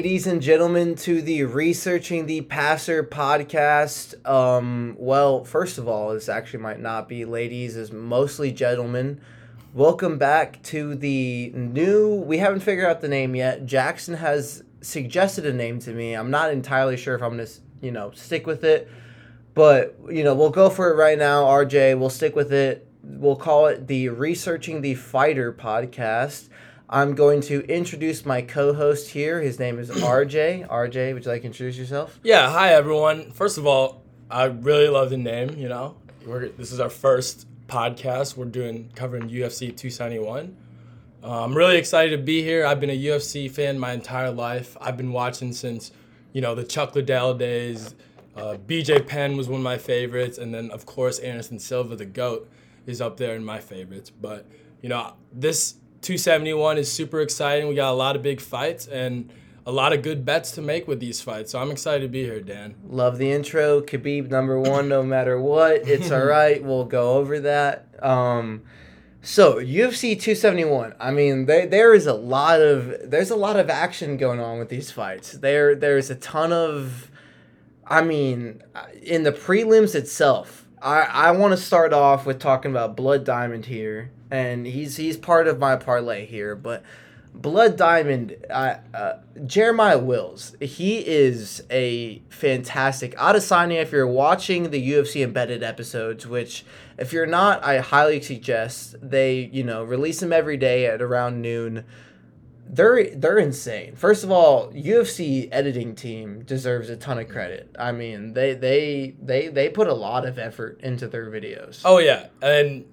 Ladies and gentlemen, to the Researching the Passer podcast. Um, well, first of all, this actually might not be ladies, is mostly gentlemen. Welcome back to the new. We haven't figured out the name yet. Jackson has suggested a name to me. I'm not entirely sure if I'm gonna, you know, stick with it, but you know, we'll go for it right now. RJ, we'll stick with it. We'll call it the Researching the Fighter podcast. I'm going to introduce my co-host here. His name is RJ. RJ, would you like to introduce yourself? Yeah, hi everyone. First of all, I really love the name. You know, we're, this is our first podcast. We're doing covering UFC 271. Uh, I'm really excited to be here. I've been a UFC fan my entire life. I've been watching since, you know, the Chuck Liddell days. Uh, BJ Penn was one of my favorites, and then of course Anderson Silva, the goat, is up there in my favorites. But you know, this 271 is super exciting. We got a lot of big fights and a lot of good bets to make with these fights. So I'm excited to be here, Dan. Love the intro. Khabib number one, no matter what. It's all right. We'll go over that. Um, so UFC 271. I mean, there there is a lot of there's a lot of action going on with these fights. There there's a ton of, I mean, in the prelims itself. I I want to start off with talking about Blood Diamond here and he's he's part of my parlay here. But Blood Diamond, uh, uh, Jeremiah Wells, he is a fantastic Adesanya. If you're watching the UFC embedded episodes, which if you're not, I highly suggest they you know release them every day at around noon. They're they're insane. First of all, UFC editing team deserves a ton of credit. I mean, they they they they put a lot of effort into their videos. Oh yeah, and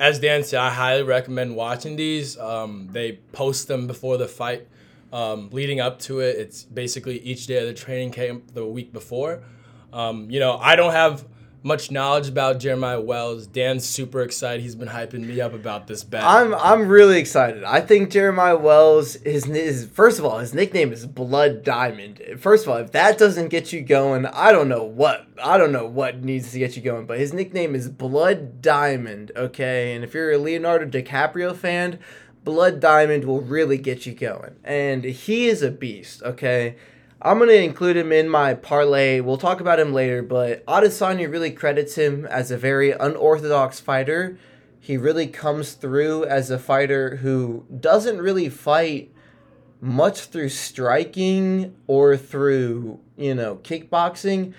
as Dan said, I highly recommend watching these. Um, they post them before the fight, um, leading up to it. It's basically each day of the training camp the week before. Um, you know, I don't have much knowledge about Jeremiah Wells. Dan's super excited. He's been hyping me up about this bet. I'm I'm really excited. I think Jeremiah Wells his his first of all his nickname is Blood Diamond. First of all, if that doesn't get you going, I don't know what I don't know what needs to get you going. But his nickname is Blood Diamond. Okay, and if you're a Leonardo DiCaprio fan, Blood Diamond will really get you going. And he is a beast. Okay. I'm going to include him in my parlay. We'll talk about him later, but Adesanya really credits him as a very unorthodox fighter. He really comes through as a fighter who doesn't really fight much through striking or through, you know, kickboxing.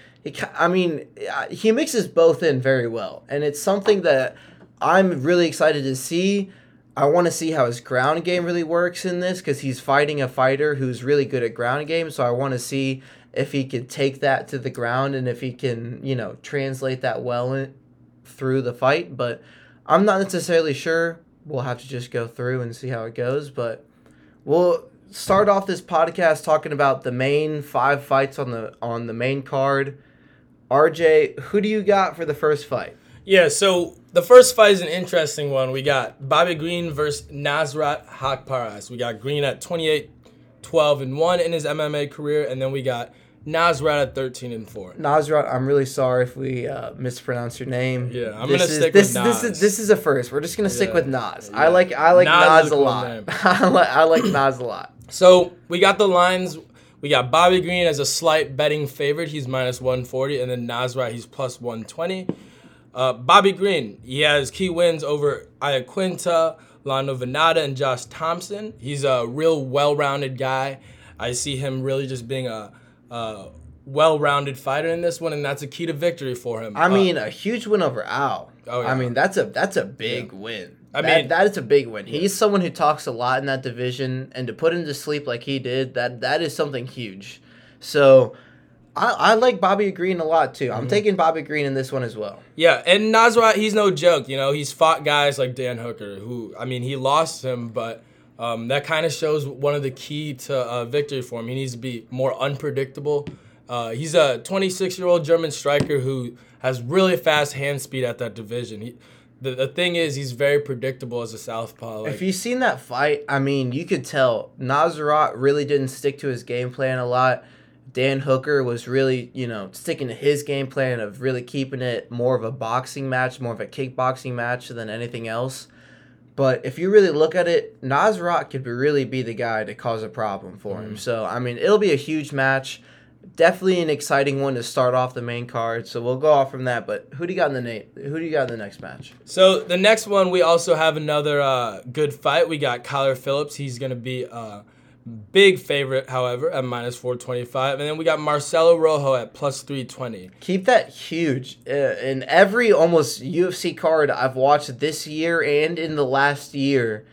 I mean, he mixes both in very well, and it's something that I'm really excited to see I want to see how his ground game really works in this because he's fighting a fighter who's really good at ground game. So I want to see if he can take that to the ground and if he can, you know, translate that well in, through the fight. But I'm not necessarily sure. We'll have to just go through and see how it goes. But we'll start off this podcast talking about the main five fights on the on the main card. RJ, who do you got for the first fight? Yeah, so the first fight is an interesting one. We got Bobby Green versus Nasrat Haqparast. We got Green at 28, 12 and 1 in his MMA career, and then we got Nasrat at 13 and 4. Nasrat, I'm really sorry if we uh, mispronounce your name. Yeah, I'm this gonna is, stick this, with Nas. This is this is a first. We're just gonna stick with Nas. Yeah. I like I like Nas Nas, a a cool lot. I like I like Nas a lot. So we got the lines. We got Bobby Green as a slight betting favorite. He's minus 140, and then Nasrat he's plus 120. Uh, Bobby Green, he has key wins over Iaquinta, Lando Vannata, and Josh Thompson. He's a real well-rounded guy. I see him really just being a, a well-rounded fighter in this one, and that's a key to victory for him. I Uh, mean, a huge win over Al. Oh, yeah. I mean, that's a that's a big win. I That- mean- that is a big win. He's someone who talks a lot in that division, and to put him to sleep like he did, that that is something huge. So, I, I like Bobby Green a lot too. Mm-hmm. I'm taking Bobby Green in this one as well. Yeah, and Nasrat, he's no joke. You know, he's fought guys like Dan Hooker, who I mean, he lost him, but um, that kind of shows one of the key to uh, victory for him. He needs to be more unpredictable. Uh, he's a 26 year old German striker who has really fast hand speed at that division. He, the, the thing is, he's very predictable as a southpaw. Like, If you've seen that fight, I mean, you could tell Nazarat really didn't stick to his game plan a lot. Dan Hooker was really, you know, sticking to his game plan of really keeping it more of a boxing match, more of a kickboxing match than anything else. But if you really look at it, Nasrat could really be the guy to cause a problem for him. So I mean, it'll be a huge match. Definitely an exciting one to start off the main card. So we'll go off from that. But who do you got in the Nate? Who do you got in the next match? So the next one, we also have another uh, good fight. We got Kyler Phillips. He's gonna be a big favorite, however, at minus four twenty five, and then we got Marcelo Rojo at plus three twenty. Keep that huge. Uh, in every almost UFC card I've watched this year and in the last year,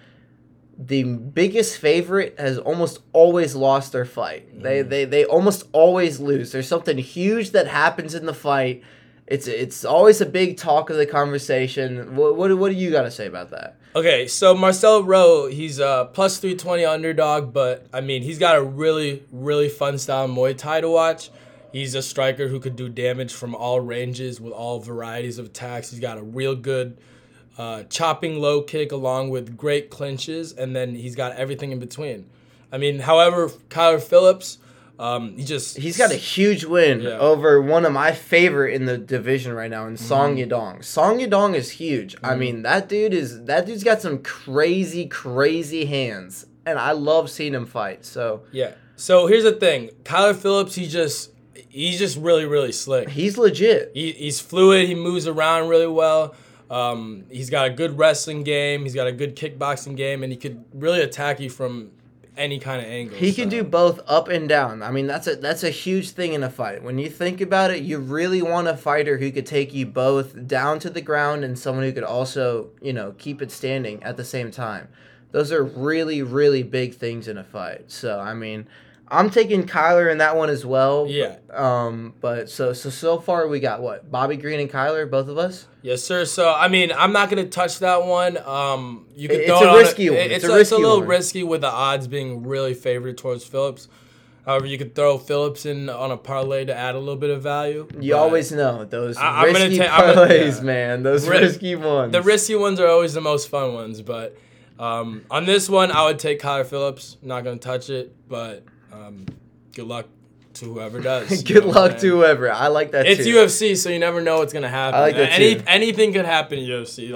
the biggest favorite has almost always lost their fight. They, they they almost always lose. There's something huge that happens in the fight. It's it's always a big talk of the conversation. What what, what do you got to say about that? Okay, so Marcelo Rojo, he's a plus 320 underdog, but I mean, he's got a really, really fun style Muay Thai to watch. He's a striker who could do damage from all ranges with all varieties of attacks. He's got a real good uh, chopping low kick along with great clinches, and then he's got everything in between. I mean, however, Kyler Phillips, um, he just He's got a huge win Yeah. over one of my favorite in the division right now in Song Yadong. Song Yadong is huge. I mean, that dude is that dude's got some crazy, crazy hands, and I love seeing him fight. So yeah. So here's the thing, Tyler Phillips, he just he's just really, really slick. he's legit. He, he's fluid. He moves around really well. Um, he's got a good wrestling game. He's got a good kickboxing game, and he could really attack you from any kind of angle. He can so- do both up and down. I mean, that's a that's a huge thing in a fight. When you think about it, you really want a fighter who could take you both down to the ground and someone who could also, you know, keep it standing at the same time. Those are really really big things in a fight. So, I mean, I'm taking Kyler in that one as well. Yeah. Um, but so so so far we got what? Bobby Green and Kyler, both of us? Yes, sir. So I mean, I'm not gonna touch that one. Um, you could It's throw a it risky one. it- It's It's, a a, it's a little one. risky with the odds being really favored towards Phillips. However, you could throw Phillips in on a parlay to add a little bit of value. You always know those I- risky ta- parlays, yeah. man. Those Ri- risky ones. The risky ones are always the most fun ones, but um, on this one, I would take Kyler Phillips. Not gonna touch it, but um, good luck to whoever does. Good luck to whoever. I like that It's too. UFC, so you never know what's gonna happen. I like that Any too. anything could happen in UFC.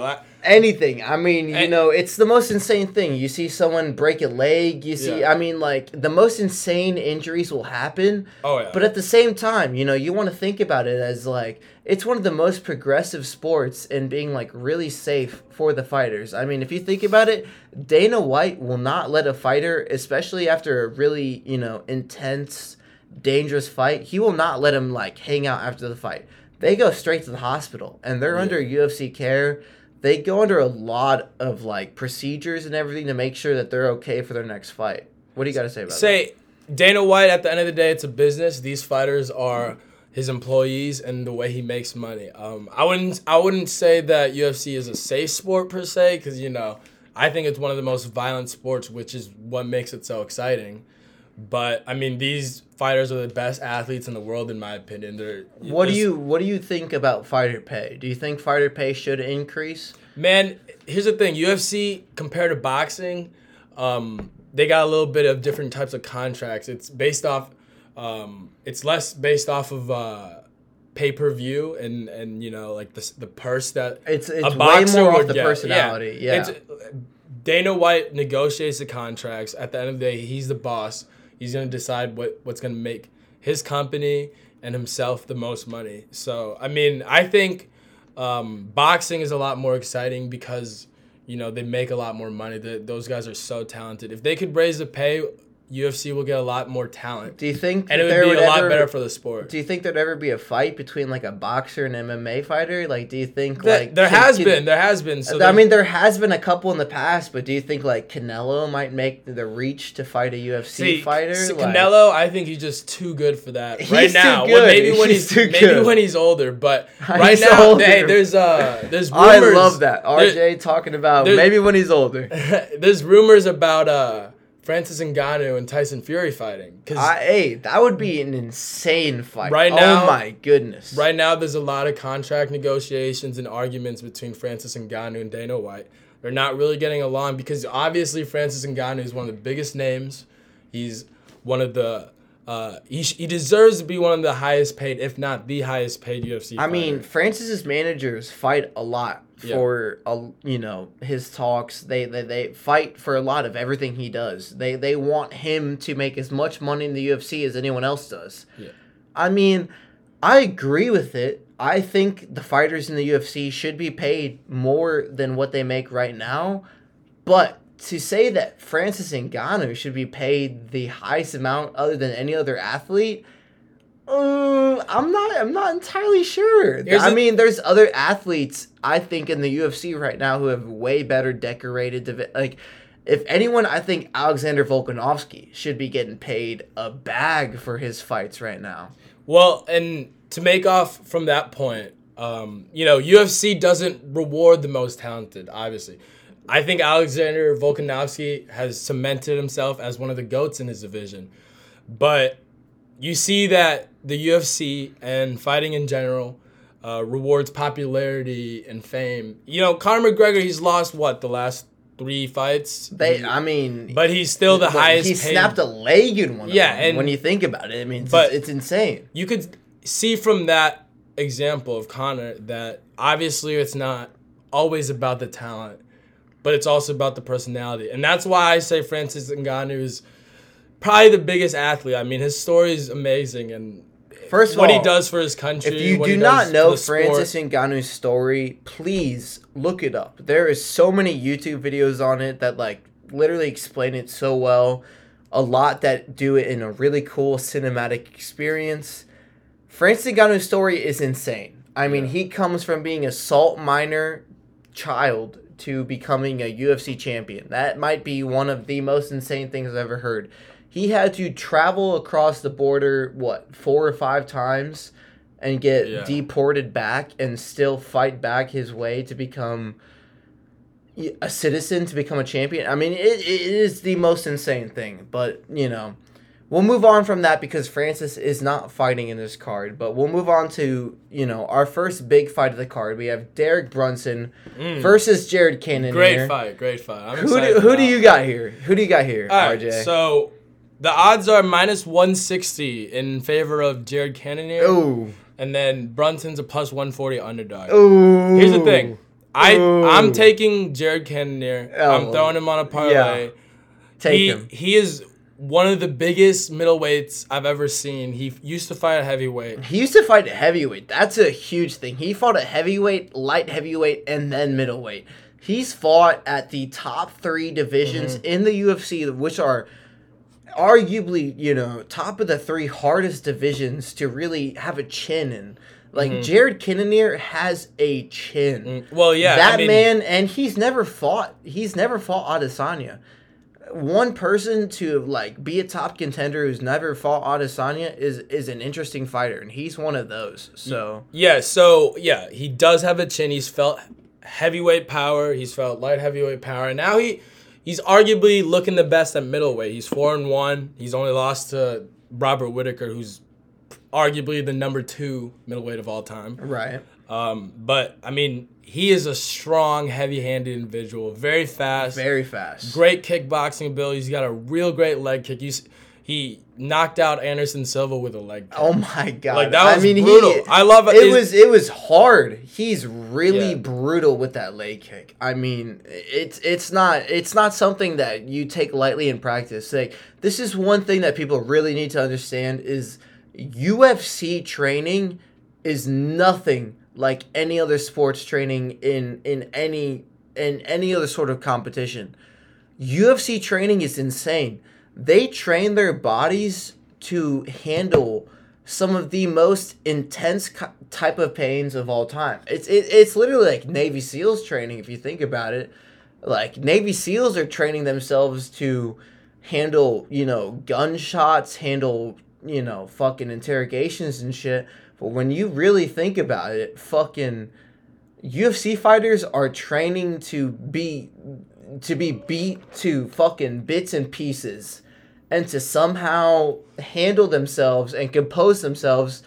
Anything. I mean, you And- know, it's the most insane thing. You see someone break a leg, you see Yeah. I mean like the most insane injuries will happen, oh yeah. but at the same time, you know, you want to think about it as like it's one of the most progressive sports in being like really safe for the fighters. I mean, if you think about it, Dana White will not let a fighter, especially after a really, you know, intense dangerous fight, he will not let him like hang out after the fight. They go straight to the hospital and they're Yeah. under UFC care. They go under a lot of like procedures and everything to make sure that they're okay for their next fight. What do you got to say about that? say Dana White at the end of the day it's a business. These fighters are his employees and the way he makes money. Um, I wouldn't I wouldn't say that UFC is a safe sport per se cuz you know, I think it's one of the most violent sports which is what makes it so exciting. But I mean these fighters are the best athletes in the world in my opinion. They're What do you what do you think about fighter pay? Do you think fighter pay should increase? Man, here's the thing: UFC compared to boxing, um, they got a little bit of different types of contracts. It's based off, um, it's less based off of uh, pay per view and and you know like the the purse that It's it's a way boxer more off the get. personality. Yeah. It's, Dana White negotiates the contracts. At the end of the day, he's the boss. He's gonna decide what what's gonna make his company and himself the most money. So I mean, I think um, boxing is a lot more exciting because you know they make a lot more money. The, those guys are so talented. If they could raise the pay, UFC will get a lot more talent, do you think and it would be a lot ever- better for the sport. Do you think there'd ever be a fight between like a boxer and MMA fighter? Like, do you think like there can- has can- been, there has been. So I mean, there has been a couple in the past, but do you think like Canelo might make the reach to fight a UFC See, fighter? s- Like- Canelo, I think he's just too good for that He's right now. Well, maybe when He's he's, maybe good. when he's older, but He's right now, older. hey, there's uh, there's rumors. I love that RJ there- talking about maybe when he's older. there's rumors about uh, Francis Ngannou and Tyson Fury fighting because I, hey, that would be an insane fight. Right now- oh my goodness. right now there's a lot of contract negotiations and arguments between Francis Ngannou and Dana White. They're not really getting along because obviously Francis Ngannou is one of the biggest names. He's one of the Uh, he, sh- he deserves to be one of the highest paid, if not the highest paid UFC. I mean. Francis's managers fight a lot Yeah. for a, you know his talks. They, they they fight for a lot of everything he does. They they want him to make as much money in the UFC as anyone else does. Yeah. I mean, I agree with it. I think the fighters in the UFC should be paid more than what they make right now. But to say that Francis Ngannou should be paid the highest amount other than any other athlete, uh, I'm not. I'm not entirely sure. Here's I a- mean, there's other athletes I think in the UFC right now who have way better decorated. Like, if anyone, I think Alexander Volkanovski should be getting paid a bag for his fights right now. Well, and to make off from that point, um, you know, UFC doesn't reward the most talented, obviously. I think Alexander Volkanovski has cemented himself as one of the GOATs in his division. But you see that the UFC and fighting in general uh, rewards popularity and fame. You know, Conor McGregor, he's lost what, the last three fights? They, I mean, but he's still the highest He paid. snapped a leg in one. Yeah, of them, and- when you think about it, I mean, it's, but- it's insane. you could see from that example of Conor that obviously it's not always about the talent, but it's also about the personality. And that's why I say Francis Ngannou is probably the biggest athlete. I mean, his story is amazing and First of all, what all, he does for his country. If you do not know the sport. Francis Ngannou's story, please look it up. There is so many YouTube videos on it that like literally explain it so well. A lot that do it in a really cool cinematic experience. Francis Ngannou's story is insane. I mean, Yeah. he comes from being a salt miner child to becoming a UFC champion. That might be one of the most insane things I've ever heard. He had to travel across the border, what, four or five times and get Yeah. deported back and still fight back his way to become a citizen, to become a champion. I mean, it, it is the most insane thing. But, you know, we'll move on from that because Francis is not fighting in this card. But we'll move on to, you know, our first big fight of the card. We have Derek Brunson Mm. versus Jared Cannon. great here. fight, great fight. I'm Who do, who do you got here? Who do you got here, All right, RJ? so the odds are minus 160 in favor of Jared Cannonier, Ooh. and then Brunson's a plus 140 underdog. Ooh. Here's the thing. I Ooh. I'm taking Jared Cannonier. Oh, I'm throwing him on a parlay. Take he him. he is one of the biggest middleweights I've ever seen. He used to fight a heavyweight. He used to fight a heavyweight. That's a huge thing. He fought a heavyweight, light heavyweight, and then middleweight. He's fought at the top three divisions Mm-hmm. in the UFC, which are arguably, you know, top of the three hardest divisions to really have a chin in. Like Jared Cannonier has a chin. Mm, Well, yeah, that I mean, man, and he's never fought. He's never fought Adesanya. One person to like be a top contender who's never fought Adesanya is is an interesting fighter, and he's one of those. So Yeah, so yeah, he does have a chin. He's felt heavyweight power. He's felt light heavyweight power. And now he he's arguably looking the best at middleweight. He's four and one. He's only lost to Robert Whittaker, who's arguably the number two middleweight of all time. right, Um, but I mean, he is a strong, heavy-handed individual. Very fast. very fast. great kickboxing ability. He's got a real great leg kick. He's, he knocked out Anderson Silva with a leg kick. Oh my god! Like, that was I mean, brutal. He, I love it. it. Was it was hard? He's really Yeah. brutal with that leg kick. I mean, it's it's not it's not something that you take lightly in practice. Like this is one thing that people really need to understand is UFC training is nothing like any other sports training in in any in any other sort of competition. UFC training is insane. They train their bodies to handle some of the most intense type of pains of all time. It's it, it's literally like Navy SEALs training if you think about it. Like Navy SEALs are training themselves to handle, you know, gunshots, handle, you know, fucking interrogations and shit. But when you really think about it, fucking UFC fighters are training to be to be beat to fucking bits and pieces and to somehow handle themselves and compose themselves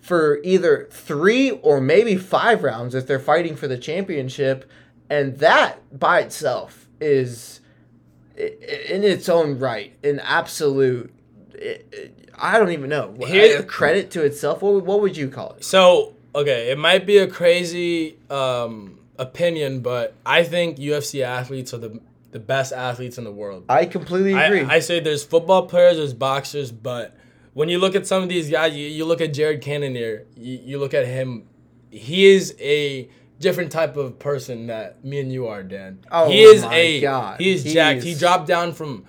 for either 3 or maybe 5 rounds if they're fighting for the championship and that by itself is in its own right an absolute i- don't even know. Here- credit to itself. What, what would you call it? So okay, it might be a crazy um, opinion, but I think UFC athletes are the the best athletes in the world. I completely agree. I, I say there's football players, there's boxers, but when you look at some of these guys, you, you look at Jared Cannonier, you, you look at him, he is a different type of person that me and you are, Dan. Oh he is my a God. he is He jacked. He dropped down from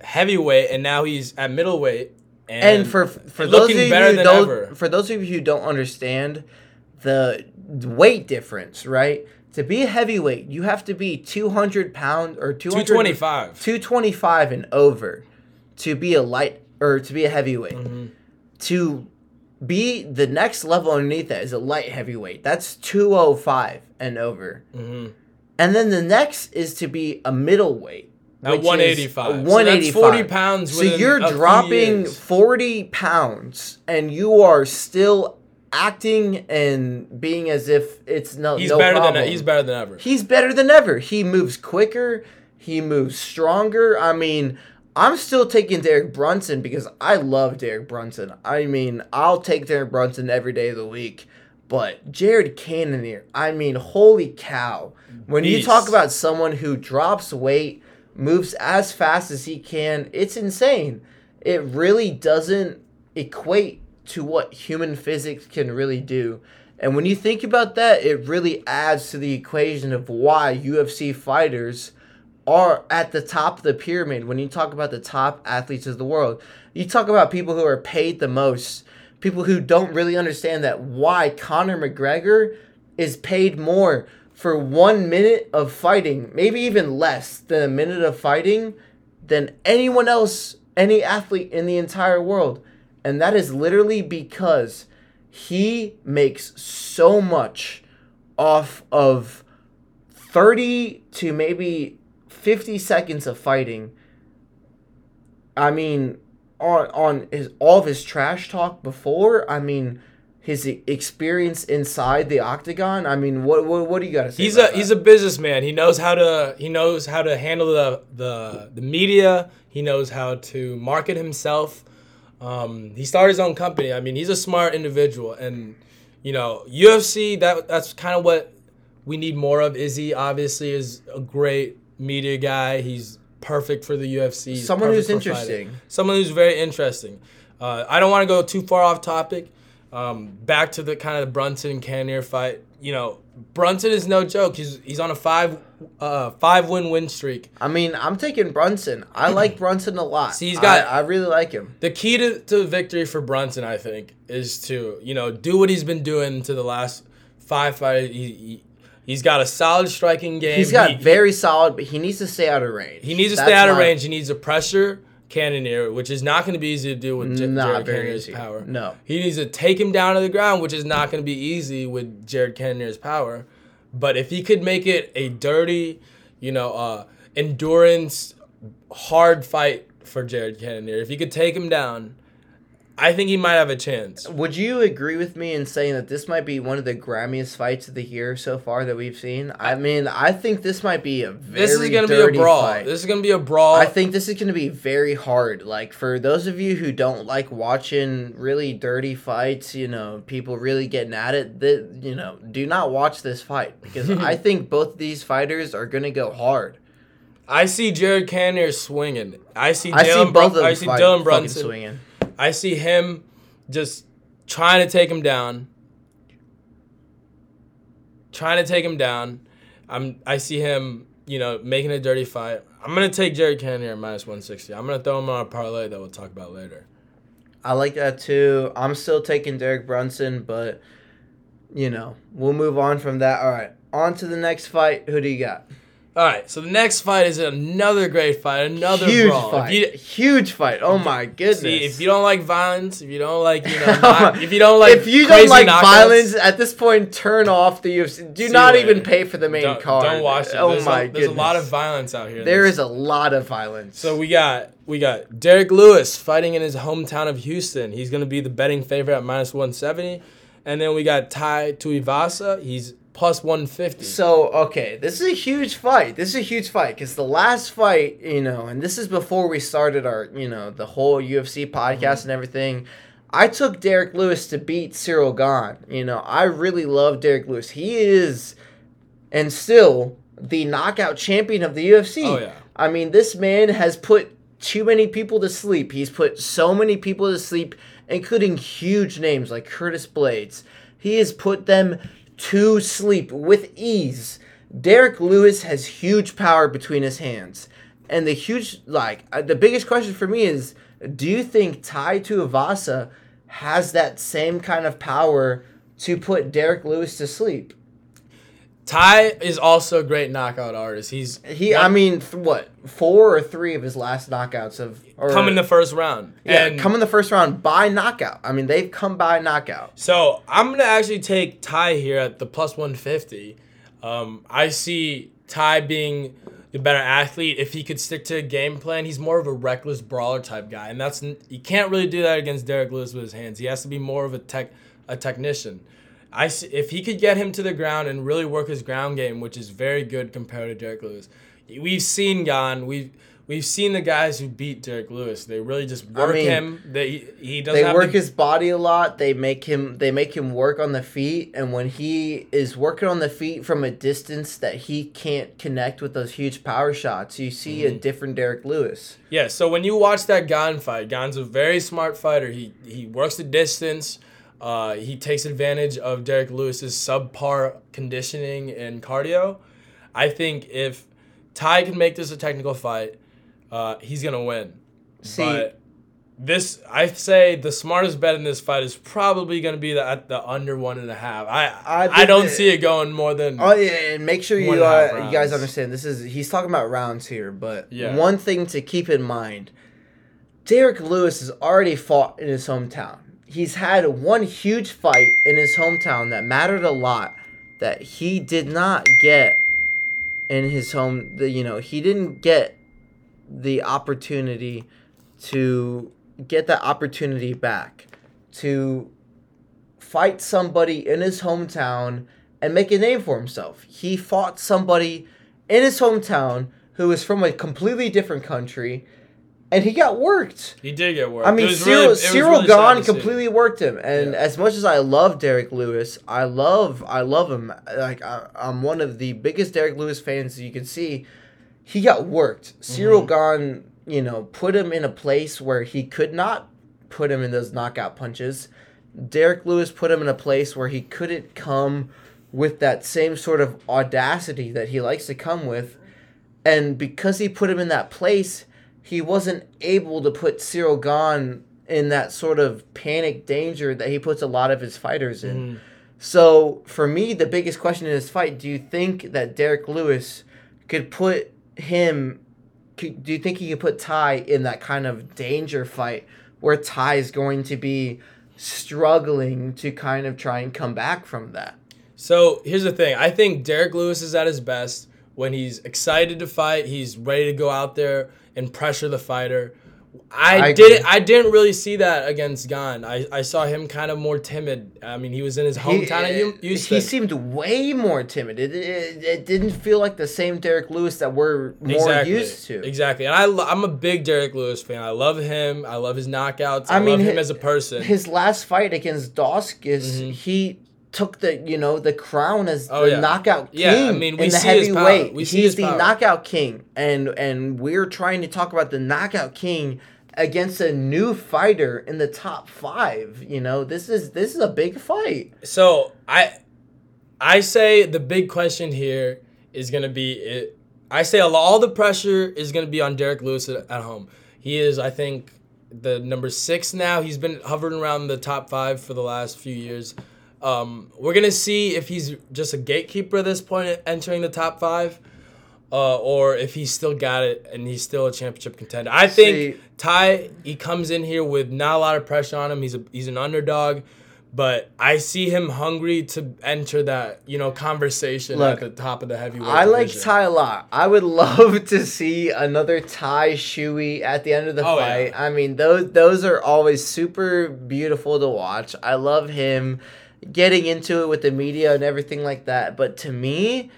heavyweight and now he's at middleweight. And, and for for those looking of you better who than don't, ever. for those of you who don't understand the weight difference, right? To be a heavyweight, you have to be 200 pounds or 200 225. 225 and over to be a light or to be a heavyweight. Mm-hmm. To be the next level underneath that is a light heavyweight. That's 205 and over. Mhm. And then the next is to be a middleweight. At which is 185. a So that's 185. 40 pounds So you're dropping 40 pounds and you are still acting and being as if it's no He's no better problem. than he's better than ever. He's better than ever. He moves quicker. He moves stronger. I mean, I'm still taking Derek Brunson because I love Derek Brunson. I mean, I'll take Derek Brunson every day of the week. But Jared Cannonier, I mean, holy cow. When you talk about someone who drops weight, moves as fast as he can, it's insane. It really doesn't equate to what human physics can really do. And when you think about that, it really adds to the equation of why UFC fighters are at the top of the pyramid. When you talk about the top athletes of the world, you talk about people who are paid the most, people who don't really understand that why Conor McGregor is paid more for one minute of fighting, maybe even less than a minute of fighting, than anyone else, any athlete in the entire world. And that is literally because he makes so much off of 30 to maybe 50 seconds of fighting. I mean, on on his all of his trash talk before, I mean, his experience inside the octagon. I mean, what what, what do you got to say? He's a about he's a businessman. He knows how to he knows how to handle the the, the media. He knows how to market himself. Um, he started his own company. I mean, he's a smart individual, and you know, UFC. That that's kind of what we need more of. Izzy obviously is a great media guy. He's perfect for the UFC. He's Someone who's for fighting. interesting. Someone who's very interesting. Uh, I don't want to go too far off topic. Um, back to the kind of Brunson Cannonier fight. You know, Brunson is no joke. He's he's on a five uh, five win win streak. I mean, I'm taking Brunson. I like Brunson a lot. See, he's got- I, I really like him. The key to, to victory for Brunson, I think, is to you know do what he's been doing to the last five fights. He, he he's got a solid striking game. He's got He- very solid, but he needs to stay out of range. He needs to That's stay out of range. He needs to pressure Cannonier, which is not going to be easy to do with J- Jared very Cannonier's easy. power. No. He needs to take him down to the ground, which is not going to be easy with Jared Cannonier's power. But if he could make it a dirty, you know, uh, endurance, hard fight for Jared Cannonier, if he could take him down, I think he might have a chance. Would you agree with me in saying that this might be one of the gramiest fights of the year so far that we've seen? I mean, I think this might be a very This is going to be a brawl. fight. This is going to be a brawl. I think this is going to be very hard. Like for those of you who don't like watching really dirty fights, you know, people really getting at it, that you know, do not watch this fight because I think both these fighters are going to go hard. I see Jared Cannonier swinging. I see I see both of Brun- them I see fight, Dylan Brunson. swinging. I see him just trying to take him down. Trying to take him down. I'm I see him, you know, making a dirty fight. I'm gonna take Jared Cannonier at minus one sixty. I'm gonna throw him on a parlay that we'll talk about later. I like that too. I'm still taking Derek Brunson, but you know, we'll move on from that. All right, on to the next fight. Who do you got? All right, so the next fight is another great fight, another Huge brawl. fight. You, Huge fight. Oh my goodness. see, if you don't like violence, if you don't like, you know, if you don't like, if you don't like knockouts, violence at this point, turn off the UFC. Do not even later. pay for the main don't, card. don't watch it. Oh there's my a, goodness. There's a lot of violence out here. There is a lot of violence. So we got we got Derek Lewis fighting in his hometown of Houston. He's gonna be the betting favorite at minus one seventy, And then we got Tai Tuivasa. He's plus 150. So okay, this is a huge fight. This is a huge fight because the last fight, you know, and this is before we started our, you know, the whole UFC podcast Mm-hmm. and everything. I took Derek Lewis to beat Ciryl Gane. You know, I really love Derek Lewis. He is, and still the knockout champion of the UFC. Oh, yeah. I mean, this man has put too many people to sleep. He's put so many people to sleep, including huge names like Curtis Blaydes. He has put them to sleep with ease. Derek Lewis has huge power between his hands. And the huge, like, uh, the biggest question for me is do you think Tai Tuivasa has that same kind of power to put Derek Lewis to sleep? Tai is also a great knockout artist. He's He, one- I mean, th- what four or three of his last knockouts have or, come in the first round. yeah, and come in the first round by knockout. I mean, they've come by knockout. So I'm gonna actually take Tai here at the plus 150. Um, I see Tai being the better athlete if he could stick to a game plan. He's more of a reckless brawler type guy, and that's you can't really do that against Derek Lewis with his hands. He has to be more of a tech a technician. I if he could get him to the ground and really work his ground game, which is very good compared to Derek Lewis. We've seen Gane. We've we've seen the guys who beat Derek Lewis. They really just work mean, him. They he doesn't They work the, his body a lot. They make him. They make him work on the feet, and when he is working on the feet from a distance that he can't connect with those huge power shots, you see Mm-hmm. a different Derek Lewis. Yeah, so when you watch that Gane fight, Gane's a very smart fighter. He he works the distance. Uh, he takes advantage of Derek Lewis's subpar conditioning and cardio. I think if Tai can make this a technical fight, uh, he's gonna win. See- but this, I say, the smartest bet in this fight is probably gonna be the, at the under one and a half. I I I, don't that- see it going more than. Oh yeah, and make sure you and a half uh, you guys understand. This is he's talking about rounds here, but Yeah. one thing to keep in mind: Derek Lewis has already fought in his hometown. He's had one huge fight in his hometown that mattered a lot that he did not get in his home. The you know he didn't get the opportunity to get that opportunity back to fight somebody in his hometown and make a name for himself. He fought somebody in his hometown who was from a completely different country and he got worked. he did get worked. I mean, Ciryl, really- Ciryl really see. completely worked him, and Yeah. as much as I love Derek Lewis, I love, I love him. Like I, I'm one of the biggest Derek Lewis fans you can see. He got worked. Ciryl Mm-hmm. Gane, you know, put him in a place where he could not put him in those knockout punches. Derek Lewis put him in a place where he couldn't come with that same sort of audacity that he likes to come with. And because he put him in that place, he wasn't able to put Ciryl Gane in that sort of panic danger that he puts a lot of his fighters in. Mm-hmm. So for me, the biggest question in this fight: Do you think that Derek Lewis could put him? Could, do you think he could put Tai in that kind of danger fight where Tai is going to be struggling to kind of try and come back from that? So here's the thing. I think Derek Lewis is at his best when he's excited to fight. He's ready to go out there and pressure the fighter. I, I didn't. I didn't really see that against Gane. I, I saw him kind of more timid. I mean, he was in his hometown uh, he, of Houston. he seemed way more timid. It, it, it didn't feel like the same Derek Lewis that we're more exactly. used to. Exactly. And I, I'm a big Derek Lewis fan. I love him. I love his knockouts. I, I mean, love him hi- as a person. His last fight against Doskis, mm-hmm. he took the you know the crown as. Oh, the yeah. knockout king Yeah, I mean, we in the see his power. heavyweight. We He's the power. knockout king, and and we're trying to talk about the knockout king against a new fighter in the top five. You know, this is this is a big fight. So I, I say the big question here is gonna be it. I say all the pressure is gonna be on Derek Lewis at, at home. He is, I think, the number six now. He's been hovering around the top five for the last few years. Um, we're gonna see if he's just a gatekeeper at this point, entering the top five, uh, or if he's still got it and he's still a championship contender. I think See- Tai he comes in here with not a lot of pressure on him. He's a he's an underdog, but I see him hungry to enter that you know conversation Look, at the top of the heavyweight. I like division. Tai a lot. I would love to see another Tai shoey at the end of the Oh, fight. yeah. I mean, those those are always super beautiful to watch. I love him. Getting into it with the media and everything like that. But to me,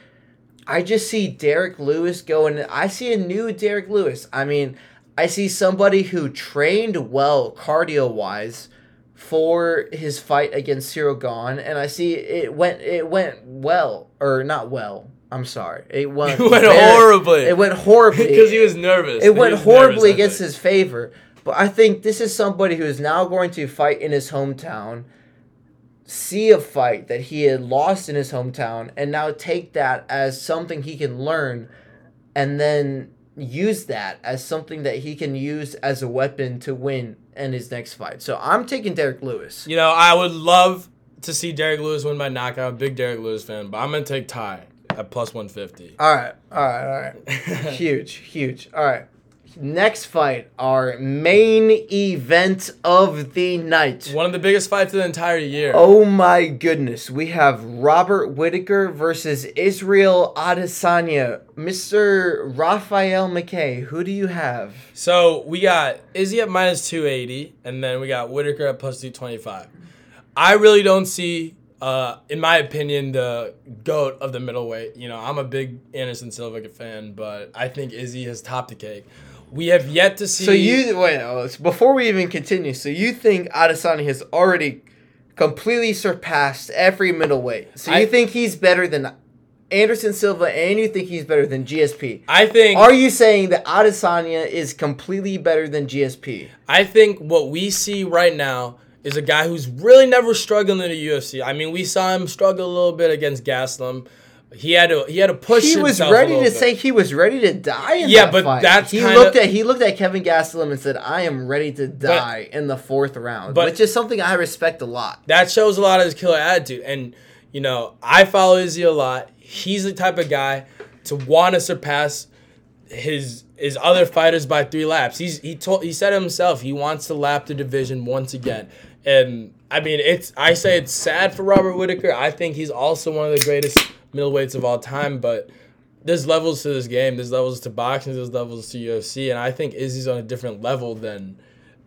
I just see Derek Lewis going. I see a new Derek Lewis. I mean, I see somebody who trained well cardio wise for his fight against Ciryl Gane, and I see it went it went well or not well. I'm sorry, it went, It went very- horribly. It went horribly because he was nervous. it went horribly nervous, against his favor. But I think this is somebody who is now going to fight in his hometown, see a fight that he had lost in his hometown, and now take that as something he can learn, and then use that as something that he can use as a weapon to win in his next fight. So I'm taking Derek Lewis. You know, I would love to see Derek Lewis win by knockout. Big Derek Lewis fan, but I'm gonna take Tai at plus 150. All right, all right, all right. huge, huge. All right. Next fight, our main event of the night. One of the biggest fights of the entire year. Oh my goodness. We have Robert Whittaker versus Israel Adesanya. Mr. Raphael McKay, who do you have? So we got Izzy at minus 280, and then we got Whittaker at plus 225. I really don't see, uh, in my opinion, the goat of the middleweight. You know, I'm a big Anderson Silva fan, but I think Izzy has topped the cake. We have yet to see. So you wait, oh, before we even continue, so you think Adesanya has already completely surpassed every middleweight. So you I- think he's better than Anderson Silva and you think he's better than GSP. I think. Are you saying that Adesanya is completely better than GSP? I think what we see right now is a guy who's really never struggled in the UFC. I mean, we saw him struggle a little bit against Gastelum. He had to he had to push. He was ready to bit. say he was ready to die in Yeah, that but fight. that's he kinda- looked at he looked at Kevin Gastelum and said, "I am ready to die in the fourth round," but- which is something I respect a lot. that shows a lot of his killer attitude. And you know, I follow Izzy a lot. He's the type of guy to want to surpass his his other fighters by three laps. He's he told he said himself he wants to lap the division once again. And I mean, it's I say it's sad for Robert Whittaker. I think he's also one of the greatest middleweights of all time, but. There's levels to this game. There's levels to boxing. There's levels to UFC, and I think Izzy's on a different level than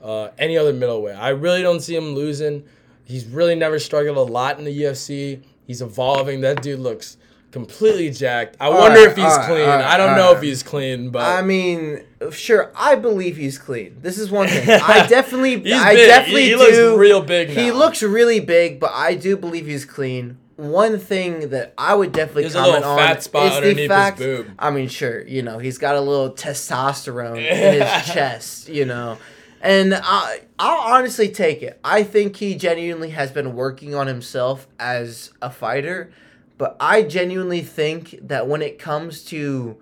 uh, any other middleweight. I really don't see him losing. He's really never struggled a lot in the UFC. He's evolving. That dude looks completely jacked. I wonder right, if he's all right, clean. all right, I don't know if he's clean, but I mean, sure, I believe he's clean. This is one thing. I definitely, He's I big. definitely He- he do. looks real big He looks really big, but I do believe he's clean. One thing that I would definitely There's comment on fat spot is the underneath his fact. boob. I mean, sure, you know, he's got a little testosterone in his chest, you know. And I, I'll honestly take it. I think he genuinely has been working on himself as a fighter, but I genuinely think that when it comes to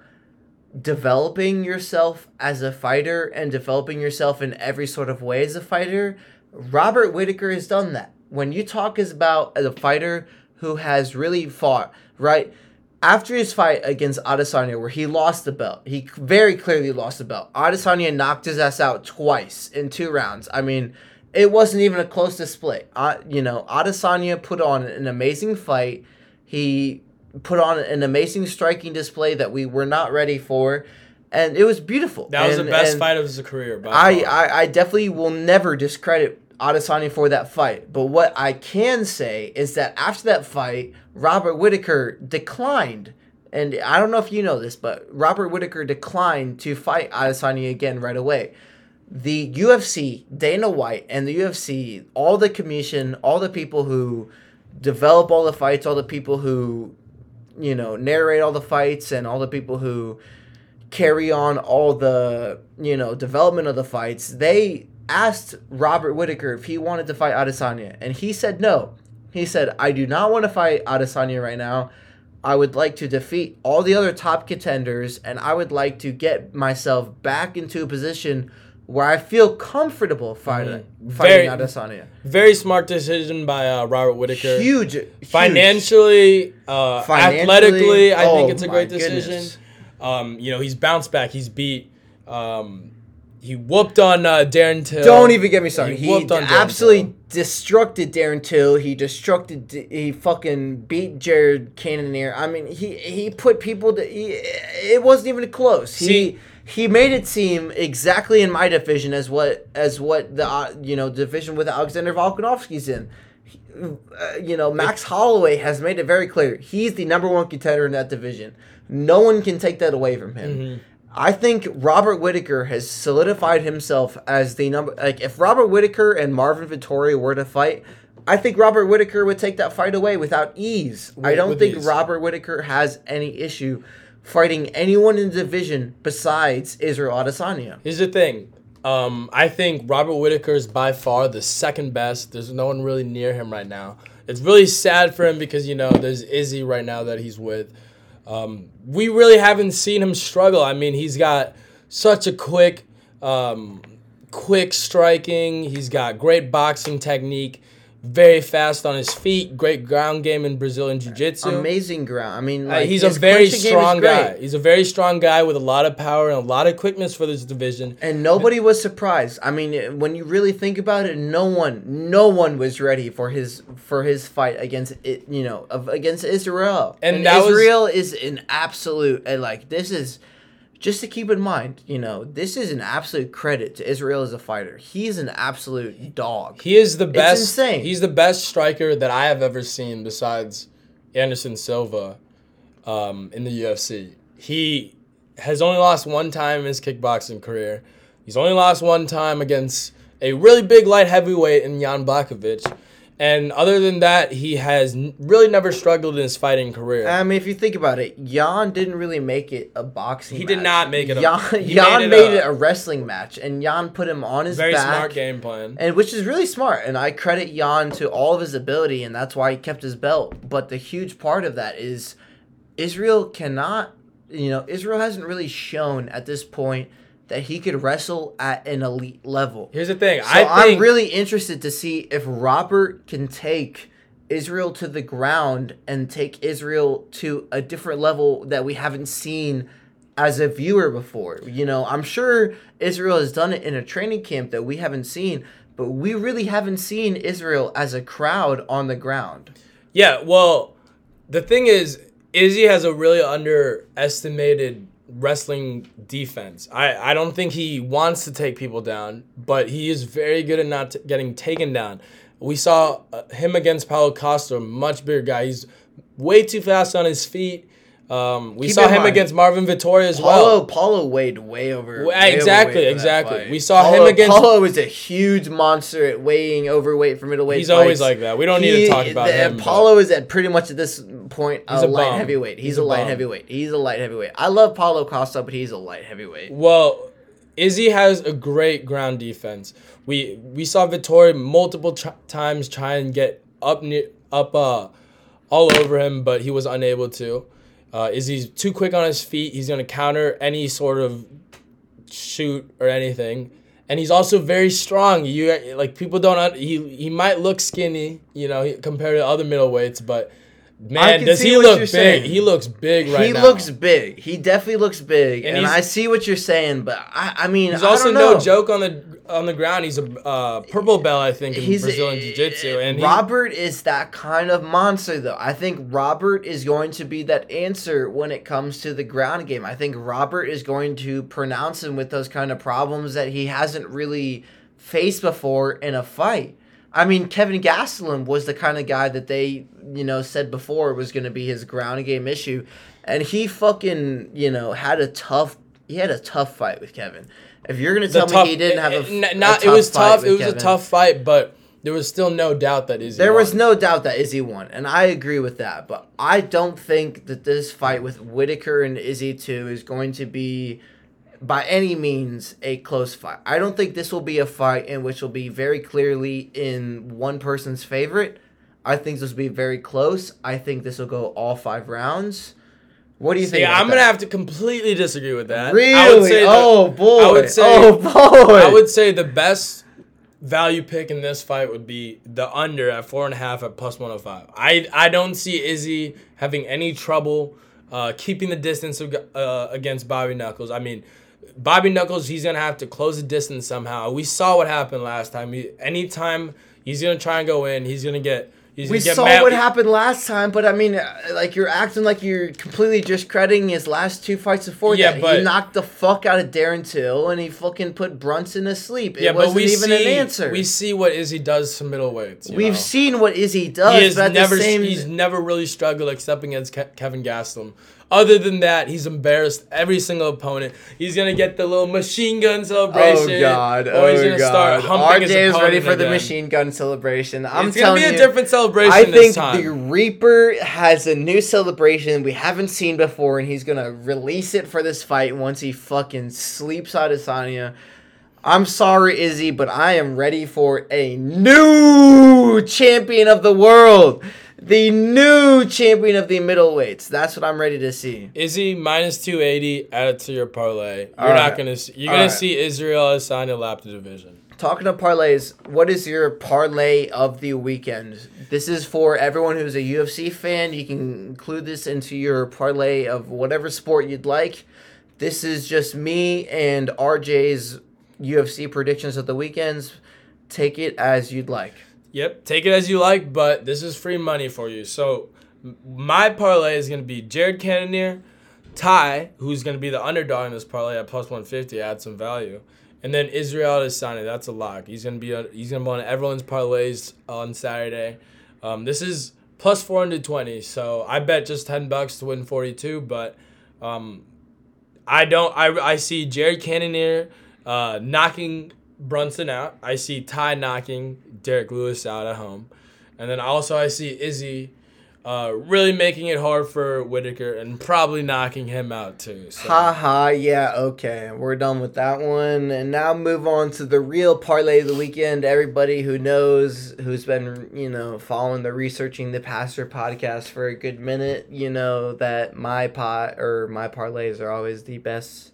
developing yourself as a fighter and developing yourself in every sort of way as a fighter, Robert Whittaker has done that. When you talk is about a fighter who has really fought, right? After his fight against Adesanya, where he lost the belt, he very clearly lost the belt. Adesanya knocked his ass out twice in two rounds. I mean, it wasn't even a close display. Uh, you know, Adesanya put on an amazing fight. He put on an amazing striking display that we were not ready for, and it was beautiful. that was And- the best fight of his career. By I. I, I definitely will never discredit Adesanya for that fight. But what I can say is that after that fight, Robert Whittaker declined. And I don't know if you know this, but Robert Whittaker declined to fight Adesanya again right away. The UFC, Dana White, and the UFC, all the commission, all the people who develop all the fights, all the people who, you know, narrate all the fights, and all the people who carry on all the you know development of the fights. They asked Robert Whittaker if he wanted to fight Adesanya, and he said no. He said, "I do not want to fight Adesanya right now. I would like to defeat all the other top contenders, and I would like to get myself back into a position." Where I feel comfortable fighting, Mhm. fighting Very- Adesanya. Very smart decision by uh, Robert Whittaker. Huge, huge. Financially, uh, Financially, athletically, I think oh it's a great decision. Um, you know, he's bounced back. He's beat. Um, he whooped on uh, Darren Till. Don't even get me started. He He, on absolutely Till. destructed Darren Till. He destructed. He fucking beat Jared Cannonier. I mean, he he put people. To, he, it wasn't even close. See- he he made it seem exactly in my division as what as what the uh, you know division with Alexander Volkanovski's in. uh, you know, Max Holloway has made it very clear he's the number one contender in that division. No one can take that away from him. Mm-hmm. I think Robert Whittaker has solidified himself as the number. Like, if Robert Whittaker and Marvin Vettori were to fight, I think Robert Whittaker would take that fight away without ease. I don't think ease. Robert Whittaker has any issue fighting anyone in the division besides Israel Adesanya. Here's the thing. Um, I think Robert Whitaker is by far the second best. There's no one really near him right now. It's really sad for him because you know there's Izzy right now that he's with. Um, we really haven't seen him struggle. I mean, he's got such a quick, um, quick striking. He's got great boxing technique, very fast on his feet, great ground game in Brazilian jiu-jitsu. Amazing ground. I mean, Uh, he's a very clinching game is strong guy. He's a very strong guy with a lot of power and a lot of quickness for this division. And nobody was surprised. I mean, when you really think about it, no one, no one was ready for his for his fight against it. You know, of, against Israel. And that was- Israel is an absolute. And like this is, just to keep in mind, you know, this is an absolute credit to Israel as a fighter. He's an absolute dog. He is the best. It's insane. He's the best striker that I have ever seen besides Anderson Silva um, in the UFC. He has only lost one time in his kickboxing career. He's only lost one time against a really big light heavyweight in Jan Błachowicz. And other than that, he has really never struggled in his fighting career. I mean, if you think about it, Jan didn't really make it a boxing. He did not make it a- Jan, Jan made made, it it, a- a, wrestling match, and Jan put him on his Very back. smart game plan. and which is really smart and i credit jan to all of his ability and that's why he kept his belt but the huge part of that is israel cannot you know israel hasn't really shown at this point that he could wrestle at an elite level Here's the thing. so I i'm really interested to see if robert can take israel to the ground and take israel to a different level that we haven't seen as a viewer before. You know, I'm sure Israel has done it in a training camp that we haven't seen, but we really haven't seen Israel as a crowd on the ground. Yeah, well, the thing is, Izzy has a really underestimated wrestling defense. I, I don't think he wants to take people down, but he is very good at not t- getting taken down. We saw uh, him against Paulo Costa, a much bigger guy. He's way too fast on his feet. Um, we Keep saw him mind, against Marvin Vettori as Paulo, well. Paulo weighed way over. Way exactly, exactly. We saw him Paulo- against- Paulo is a huge monster at weighing overweight for middleweight. He's always like that. We don't need to talk about the- him, Paulo is at pretty much at this point a, He's a light heavyweight. He's, He's a, a light heavyweight. He's a light heavyweight. I love Paulo Costa, but he's a light heavyweight. Well, Izzy has a great ground defense. We we saw Vettori multiple tr- times try and get up near, up uh, all over him, but he was unable to. Uh, Izzy's too quick on his feet. He's gonna counter any sort of shoot or anything, and he's also very strong. You like people don't. He he might look skinny, you know, compared to other middleweights, but. Man, does he look big? saying. He looks big right he now. He looks big. He definitely looks big, and, And I see what you're saying. But I, I mean, He's I also don't no joke on the on the ground. He's a uh, purple belt, I think, in He's Brazilian Jiu Jitsu. And Robert is that kind of monster, though. I think Robert is going to be that answer when it comes to the ground game. I think Robert is going to pronounce him with those kind of problems that he hasn't really faced before in a fight. I mean, Kevin Gastelum was the kind of guy that they, you know, said before was going to be his ground game issue, and he fucking, you know, had a tough. He had a tough fight with Kevin. If you're gonna tell tough- me he didn't have a, eh, f- n- a not. It was fight tough. It was a tough fight, but there was still no doubt that Izzy. There was won. no doubt that Izzy won, and I agree with that. But I don't think that this fight with Whittaker and Izzy two is going to be, by any means, a close fight. I don't think this will be a fight in which will be very clearly in one person's favorite. I think this will be very close. I think this will go all five rounds. What do you think? Yeah, I'm gonna have to completely disagree with that. Really? Say the- oh boy! I would say- oh boy! I would say the best value pick in this fight would be the under at four and a half at plus 105. I I don't see Izzy having any trouble uh, keeping the distance ag- uh, against Bobby Knuckles. I mean, Bobby Knuckles, he's gonna have to close the distance somehow. We saw what happened last time. He, anytime he's gonna try and go in, he's gonna get He's we gonna get saw mad- what happened last time, but I mean, uh, like you're acting like you're completely discrediting his last two fights before Yeah, that. but- he knocked the fuck out of Darren Till, and he fucking put Brunson to sleep. It Yeah, wasn't but we even see an answer. we see what Izzy does to middleweights. We've know? seen what Izzy does, he but never the same, he's never really struggled except against Ke- Kevin Gastelum. Other than that, he's embarrassed every single opponent. He's gonna get the little machine gun celebration. Oh god! Or he's oh gonna god! start humping his RJ is ready for the machine gun celebration. I'm it's gonna be a different celebration I think the Reaper has a new celebration we haven't seen before, and he's gonna release it for this fight once he fucking sleeps out of Sonya. I'm sorry, Izzy, but I am ready for a new champion of the world. The new champion of the middleweights. That's what I'm ready to see. Izzy minus two eighty. Add it to your parlay. You're All not right. gonna see. You're All gonna right. see Israel Adesanya lap the division. Talking of parlays, what is your parlay of the weekend? This is for everyone who's a UFC fan. You can include this into your parlay of whatever sport you'd like. This is just me and RJ's UFC predictions of the weekends. Take it as you'd like. Yep, take it as you like, but this is free money for you. So my parlay is gonna be Jared Cannonier, Tai, who's gonna be the underdog in this parlay at plus one fifty, add some value, and then Israel Adesanya. That's a lock. He's gonna be on, he's gonna be on everyone's parlays on Saturday. Um, this is plus four hundred twenty. So I bet just ten bucks to win forty two, but um, I don't. I I see Jared Cannonier uh, knocking Brunson out. I see Tai knocking Derrick Lewis out at home, and then also I see Izzy uh, really making it hard for Whittaker and probably knocking him out too. So. Ha ha, yeah, okay. We're done with that one. And now move on to the real parlay of the weekend. Everybody who knows, who's been, you know, following the Researching the Pastor podcast for a good minute, you know that my pot or my parlays are always the best.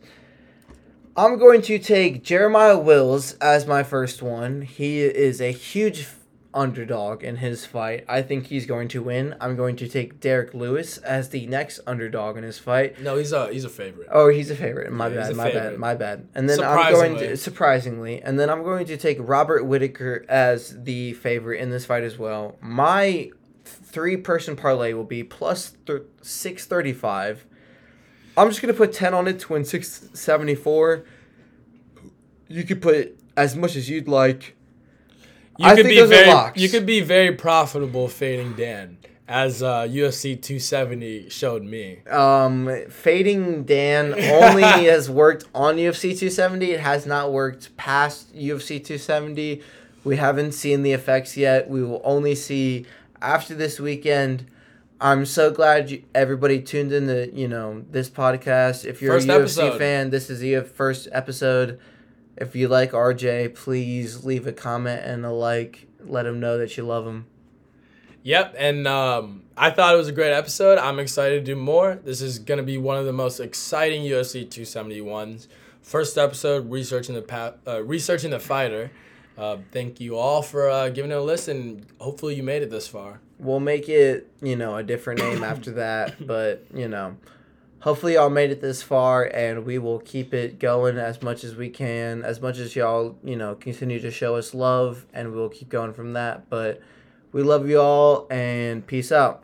I'm going to take Jeremiah Wells as my first one. He is a huge underdog in his fight. I think he's going to win. I'm going to take Derrick Lewis as the next underdog in his fight. No, he's a he's a favorite. Oh, he's a favorite. My Yeah, bad. My bad. My bad. And then I'm going Surprisingly. to surprisingly, and then I'm going to take Robert Whittaker as the favorite in this fight as well. My three-person parlay will be plus th- six thirty-five. I'm just gonna put ten on it to win six seventy-four. You could put as much as you'd like. You I could be very you could be very profitable fading Dan, as uh, UFC 270 showed me. Um, fading Dan only has worked on UFC 270. It has not worked past UFC 270. We haven't seen the effects yet. We will only see after this weekend. I'm so glad you, everybody tuned in to you know this podcast. If you're First a UFC episode. fan, this is the first episode. If you like RJ, please leave a comment and a like. Let him know that you love him. Yep, and um, I thought it was a great episode. I'm excited to do more. This is gonna be one of the most exciting UFC 271s. First episode, researching the pa- uh, researching the fighter. Uh, thank you all for uh, giving it a listen. Hopefully, you made it this far. We'll make it you know a different name after that but you know hopefully y'all made it this far and we will keep it going as much as we can as much as y'all you know continue to show us love and we'll keep going from that but we love you all and peace out